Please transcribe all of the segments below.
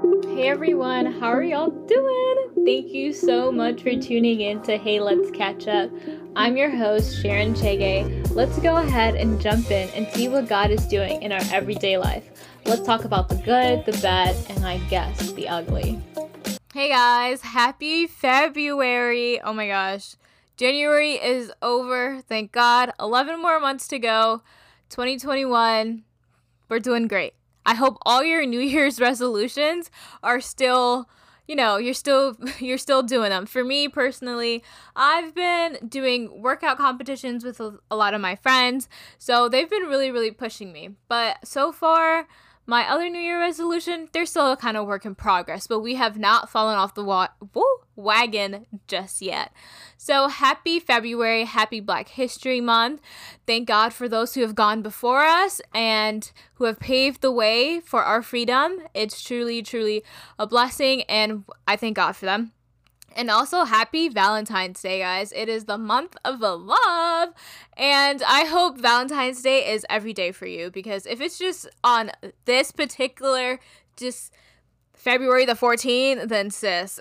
Hey everyone, how are y'all doing? Thank you so much for tuning in to Hey Let's Catch Up. I'm your host, Sharon Chege. Let's go ahead and jump in and see what God is doing in our everyday life. Let's talk about the good, the bad, and I guess the ugly. Hey guys, happy February! Oh my gosh. January is over, thank God. 11 more months to go. 2021, we're doing great. I hope all your New Year's resolutions are still you know you're still you're still doing them for me personally i've been doing workout competitions with a, lot of my friends so they've been really really pushing me. But so far my other New Year resolution, they're still a kind of work in progress, but we have not fallen off the wa- woo, wagon just yet. So happy February, happy Black History Month. Thank God for those who have gone before us and who have paved the way for our freedom. It's truly, truly a blessing, and I thank God for them. And also, happy Valentine's Day, guys. It is the month of the love. And I hope Valentine's Day is every day for you because if it's just on this particular, just February the 14th, then sis,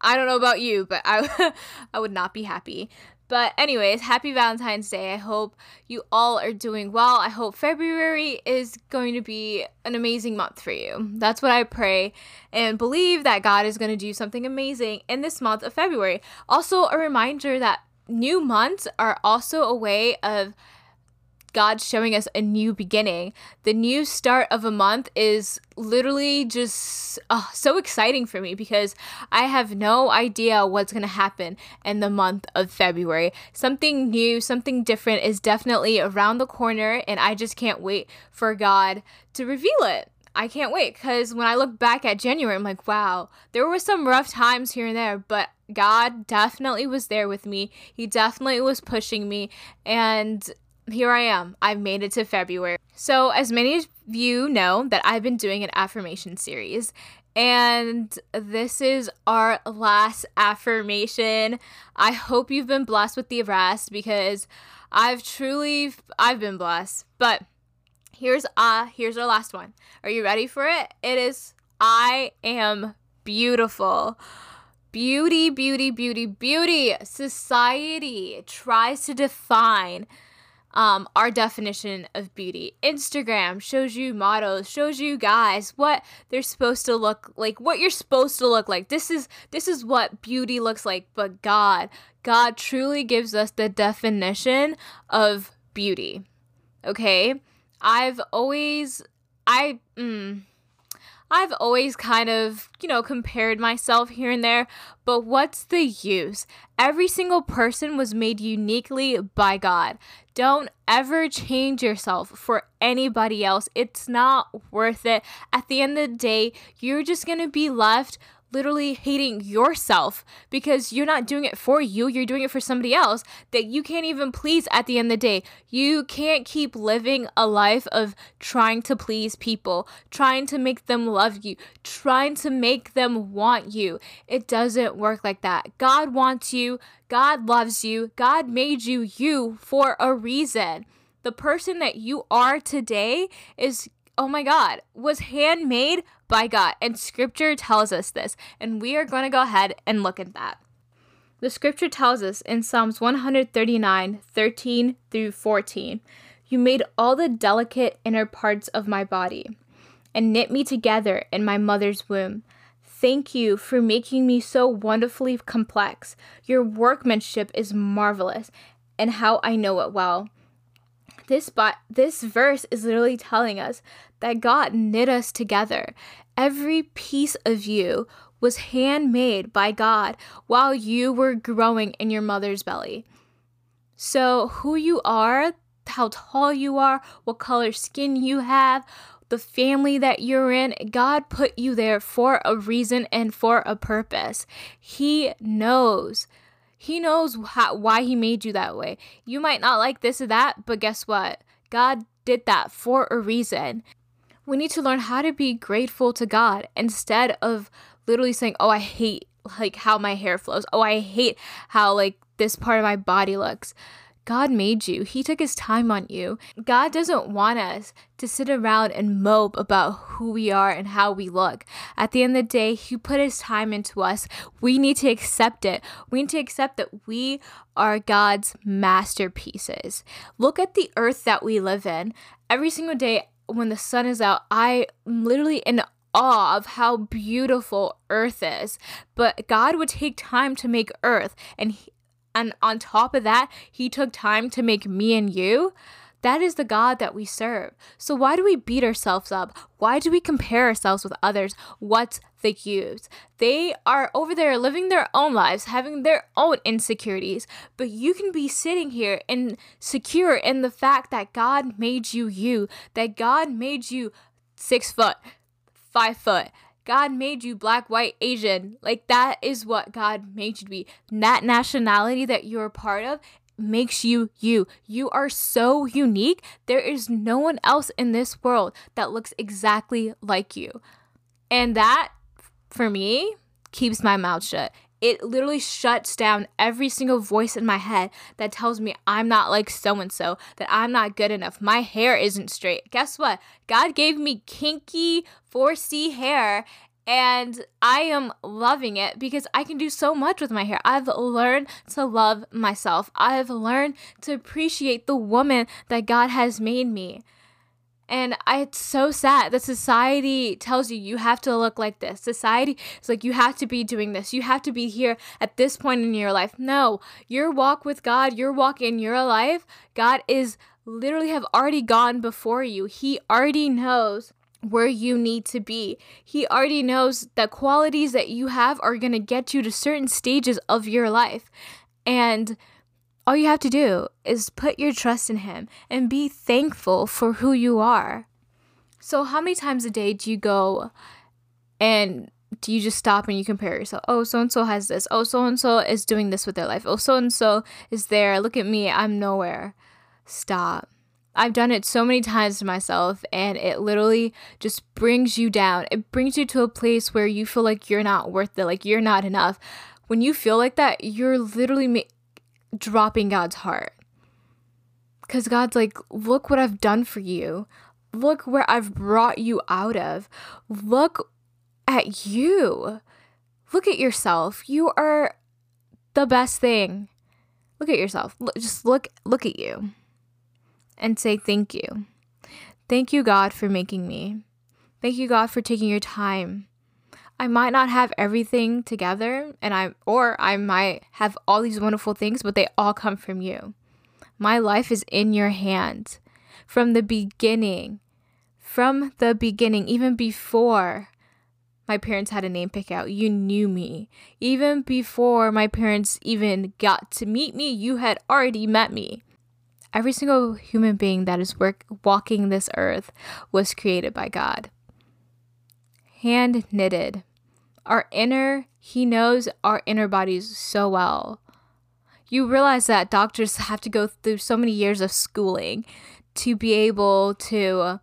I don't know about you, but I, I would not be happy. But, anyways, happy Valentine's Day. I hope you all are doing well. I hope February is going to be an amazing month for you. That's what I pray and believe that God is going to do something amazing in this month of February. Also, a reminder that new months are also a way of God showing us a new beginning. The new start of a month is literally just oh, so exciting for me because I have no idea what's going to happen in the month of February. Something new, something different is definitely around the corner, and I just can't wait for God to reveal it. I can't wait because when I look back at January, I'm like, wow, there were some rough times here and there, but God definitely was there with me. He definitely was pushing me, and here I am. I've made it to February. So, as many of you know, that I've been doing an affirmation series, and this is our last affirmation. I hope you've been blessed with the rest because I've truly I've been blessed. But here's uh here's our last one. Are you ready for it? It is I am beautiful. Beauty, beauty, beauty, beauty. Society tries to define um, our definition of beauty. Instagram shows you models, shows you guys what they're supposed to look like, what you're supposed to look like. This is this is what beauty looks like. But God, God truly gives us the definition of beauty. Okay, I've always I mm, I've always kind of, you know, compared myself here and there, but what's the use? Every single person was made uniquely by God. Don't ever change yourself for anybody else. It's not worth it. At the end of the day, you're just going to be left literally hating yourself because you're not doing it for you, you're doing it for somebody else that you can't even please at the end of the day. You can't keep living a life of trying to please people, trying to make them love you, trying to make them want you. It doesn't work like that. God wants you, God loves you, God made you you for a reason. The person that you are today is oh my God, was handmade by God. And scripture tells us this. And we are going to go ahead and look at that. The scripture tells us in Psalms 139 13 through 14 You made all the delicate inner parts of my body and knit me together in my mother's womb. Thank you for making me so wonderfully complex. Your workmanship is marvelous, and how I know it well. This but this verse is literally telling us that God knit us together. Every piece of you was handmade by God while you were growing in your mother's belly. So, who you are, how tall you are, what color skin you have, the family that you're in, God put you there for a reason and for a purpose. He knows. He knows how, why He made you that way. You might not like this or that, but guess what? God did that for a reason. We need to learn how to be grateful to God instead of literally saying, "Oh, I hate like how my hair flows. Oh, I hate how like this part of my body looks." God made you. He took his time on you. God doesn't want us to sit around and mope about who we are and how we look. At the end of the day, He put His time into us. We need to accept it. We need to accept that we are God's masterpieces. Look at the earth that we live in. Every single day when the sun is out, I am literally in awe of how beautiful earth is. But God would take time to make earth and he, and on top of that, he took time to make me and you. That is the God that we serve. So why do we beat ourselves up? Why do we compare ourselves with others? What's the use? They are over there living their own lives, having their own insecurities, but you can be sitting here and secure in the fact that God made you you, that God made you six foot, five foot, God made you black, white, Asian. Like that is what God made you to be. That nationality that you're a part of makes you you. You are so unique. There is no one else in this world that looks exactly like you. And that, for me, keeps my mouth shut. It literally shuts down every single voice in my head that tells me I'm not like so and so, that I'm not good enough. My hair isn't straight. Guess what? God gave me kinky 4C hair and I am loving it because I can do so much with my hair. I've learned to love myself. I've learned to appreciate the woman that God has made me. And I, it's so sad that society tells you you have to look like this. Society is like you have to be doing this. You have to be here at this point in your life. No, your walk with God, your walk in your life, God is literally have already gone before you. He already knows where you need to be. He already knows the qualities that you have are going to get you to certain stages of your life. And all you have to do is put your trust in Him and be thankful for who you are. So, how many times a day do you go and do you just stop and you compare yourself? Oh, so and so has this. Oh, so and so is doing this with their life. Oh, so and so is there. Look at me. I'm nowhere. Stop I've done it so many times to myself, and it literally just brings you down. It brings you to a place where you feel like you're not worth it, like you're not enough. When you feel like that, you're literally dropping God's heart. Because God's like, look what I've done for you. Look where I've brought you out of. Look at you. Look at yourself. You are the best thing. Look at yourself. Look, just look look at you and say thank you. Thank you, God, for making me. Thank you, God, for taking your time. I might not have everything together and I or I might have all these wonderful things, but they all come from you. My life is in your hands. From the beginning, from the beginning, even before my parents had a name pick out, you knew me. Even before my parents even got to meet me, you had already met me. Every single human being that is work, walking this earth was created by God. Hand knitted. Our inner, He knows our inner bodies so well. You realize that doctors have to go through so many years of schooling to be able to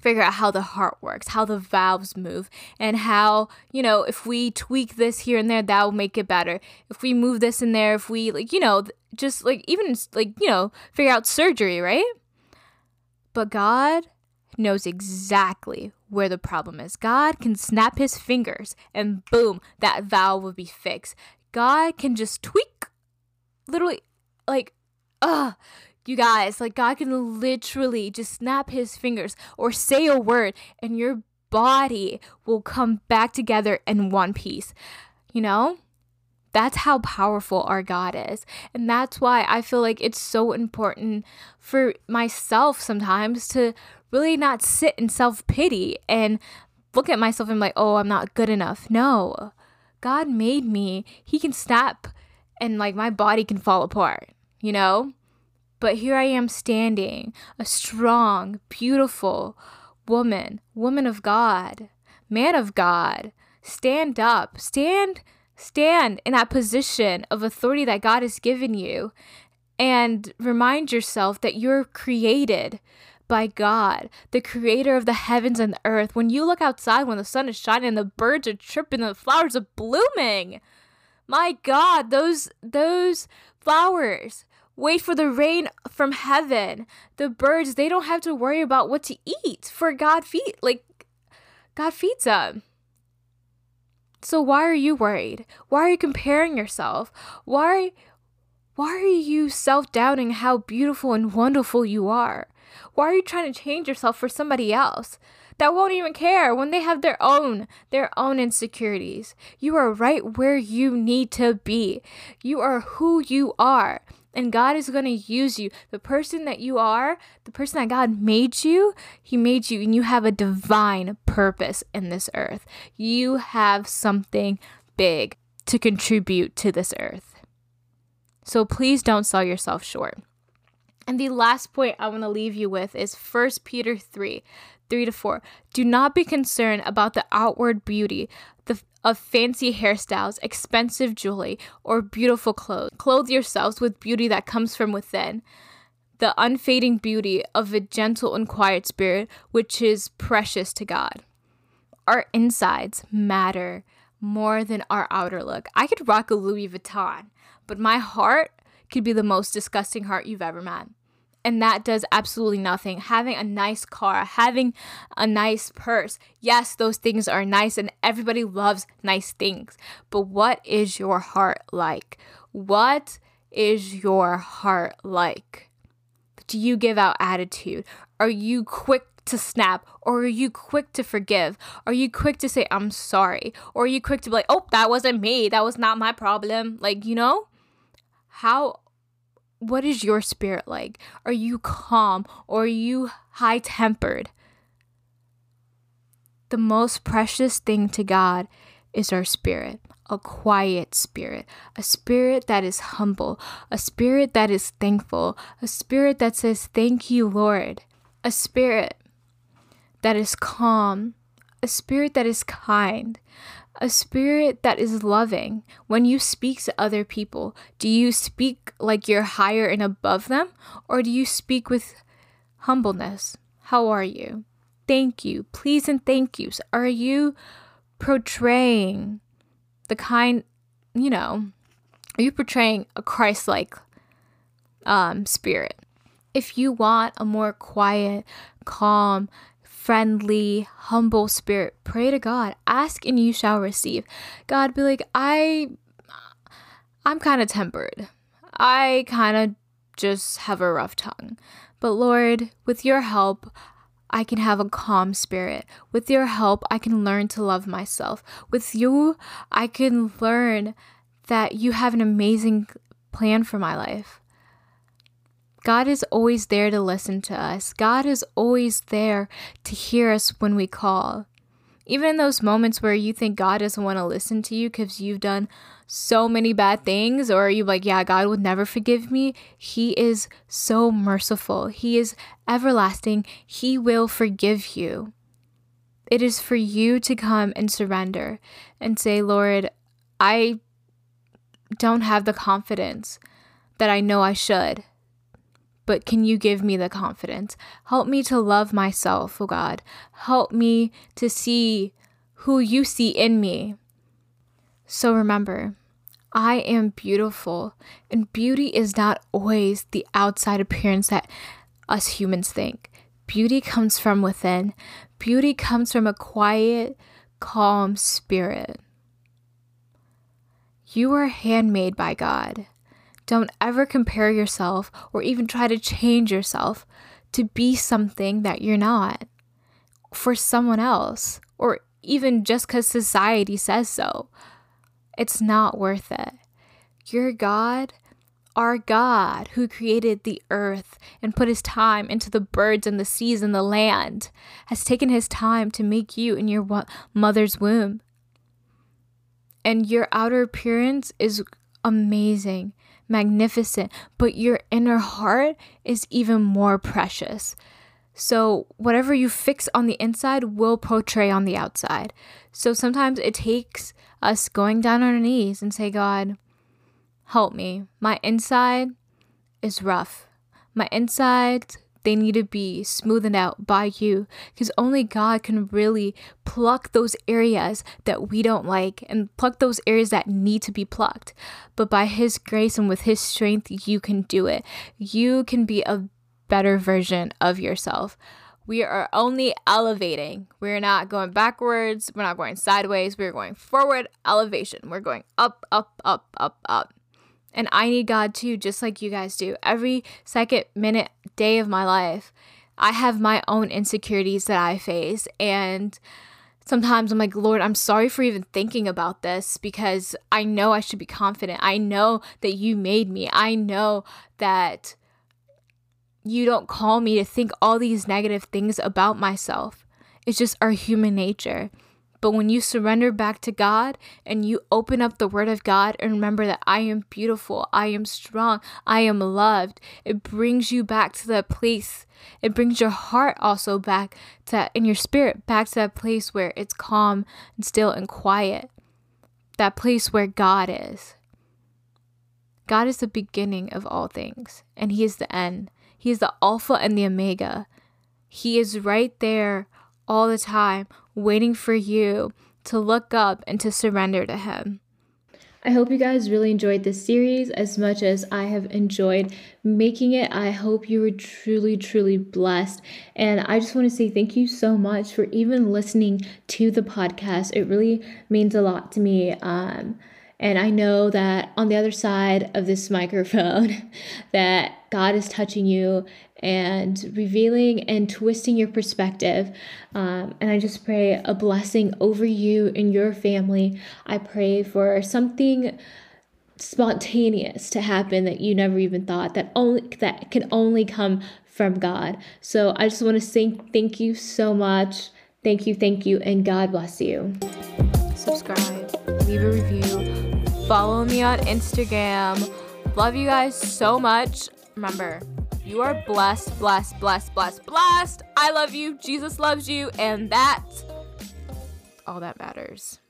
figure out how the heart works, how the valves move, and how, you know, if we tweak this here and there, that will make it better. If we move this in there, if we, like, you know, just like even like, you know, figure out surgery, right? But God knows exactly where the problem is. God can snap his fingers and boom, that valve will be fixed. God can just tweak literally like uh you guys, like God can literally just snap his fingers or say a word and your body will come back together in one piece. You know? That's how powerful our God is. And that's why I feel like it's so important for myself sometimes to really not sit in self pity and look at myself and like, oh, I'm not good enough. No. God made me. He can snap and like my body can fall apart, you know? But here I am standing, a strong, beautiful woman, woman of God, man of God. Stand up, stand, stand in that position of authority that God has given you and remind yourself that you're created by God, the creator of the heavens and the earth. When you look outside when the sun is shining the birds are chirping and the flowers are blooming, my God, those those flowers wait for the rain from heaven. The birds, they don't have to worry about what to eat, for God feed like God feeds them. So why are you worried? Why are you comparing yourself? Why why are you self-doubting how beautiful and wonderful you are? Why are you trying to change yourself for somebody else that won't even care when they have their own their own insecurities? You are right where you need to be. You are who you are. And God is going to use you. The person that you are, the person that God made you, He made you, and you have a divine purpose in this earth. You have something big to contribute to this earth. So please don't sell yourself short. And the last point I want to leave you with is 1 Peter 3 3 to 4. Do not be concerned about the outward beauty the, of fancy hairstyles, expensive jewelry, or beautiful clothes. Clothe yourselves with beauty that comes from within, the unfading beauty of a gentle and quiet spirit, which is precious to God. Our insides matter more than our outer look. I could rock a Louis Vuitton, but my heart could be the most disgusting heart you've ever met and that does absolutely nothing. Having a nice car, having a nice purse, yes, those things are nice and everybody loves nice things. But what is your heart like? What is your heart like? Do you give out attitude? Are you quick to snap or are you quick to forgive? Are you quick to say I'm sorry? Or are you quick to be like, "Oh, that wasn't me. That was not my problem." Like, you know? How what is your spirit like? Are you calm or are you high tempered? The most precious thing to God is our spirit, a quiet spirit, a spirit that is humble, a spirit that is thankful, a spirit that says, Thank you, Lord, a spirit that is calm, a spirit that is kind, a spirit that is loving. When you speak to other people, do you speak like you're higher and above them, or do you speak with humbleness? How are you? Thank you. Please and thank yous. Are you portraying the kind, you know, are you portraying a Christ like um, spirit? If you want a more quiet, calm, friendly, humble spirit. Pray to God. Ask and you shall receive. God be like, I I'm kind of tempered. I kind of just have a rough tongue. But Lord, with your help, I can have a calm spirit. With your help, I can learn to love myself. With you, I can learn that you have an amazing plan for my life. God is always there to listen to us. God is always there to hear us when we call. Even in those moments where you think God doesn't want to listen to you because you've done so many bad things, or you're like, yeah, God would never forgive me, He is so merciful. He is everlasting. He will forgive you. It is for you to come and surrender and say, Lord, I don't have the confidence that I know I should but can you give me the confidence? Help me to love myself, oh God. Help me to see who you see in me. So remember, I am beautiful, and beauty is not always the outside appearance that us humans think. Beauty comes from within, beauty comes from a quiet, calm spirit. You are handmade by God. Don't ever compare yourself or even try to change yourself to be something that you're not for someone else or even just because society says so. It's not worth it. Your God, our God, who created the earth and put his time into the birds and the seas and the land, has taken his time to make you in your mother's womb. And your outer appearance is amazing magnificent, but your inner heart is even more precious. So, whatever you fix on the inside will portray on the outside. So, sometimes it takes us going down on our knees and say, God, help me. My inside is rough. My inside They need to be smoothened out by you because only God can really pluck those areas that we don't like and pluck those areas that need to be plucked. But by His grace and with His strength, you can do it. You can be a better version of yourself. We are only elevating. We're not going backwards. We're not going sideways. We're going forward, elevation. We're going up, up, up, up, up. And I need God too, just like you guys do. Every second, minute, day of my life, I have my own insecurities that I face. And sometimes I'm like, Lord, I'm sorry for even thinking about this because I know I should be confident. I know that you made me. I know that you don't call me to think all these negative things about myself. It's just our human nature. But when you surrender back to God and you open up the Word of God and remember that I am beautiful, I am strong, I am loved, it brings you back to that place. It brings your heart also back to, in your spirit, back to that place where it's calm and still and quiet. That place where God is. God is the beginning of all things, and He is the end. He is the Alpha and the Omega. He is right there all the time, waiting for you to look up and to surrender to Him. I hope you guys really enjoyed this series as much as I have enjoyed making it. I hope you were truly, truly blessed. And I just want to say thank you so much for even listening to the podcast. It really means a lot to me. Um, and I know that on the other side of this microphone, that God is touching you and revealing and twisting your perspective. Um, and I just pray a blessing over you and your family. I pray for something spontaneous to happen that you never even thought that only that can only come from God. So I just want to say thank you so much. Thank you, thank you, and God bless you. Subscribe, leave a review Follow me on Instagram. Love you guys so much. Remember, you are blessed, blessed, blessed, blessed, blessed. I love you. Jesus loves you. And that's all that matters.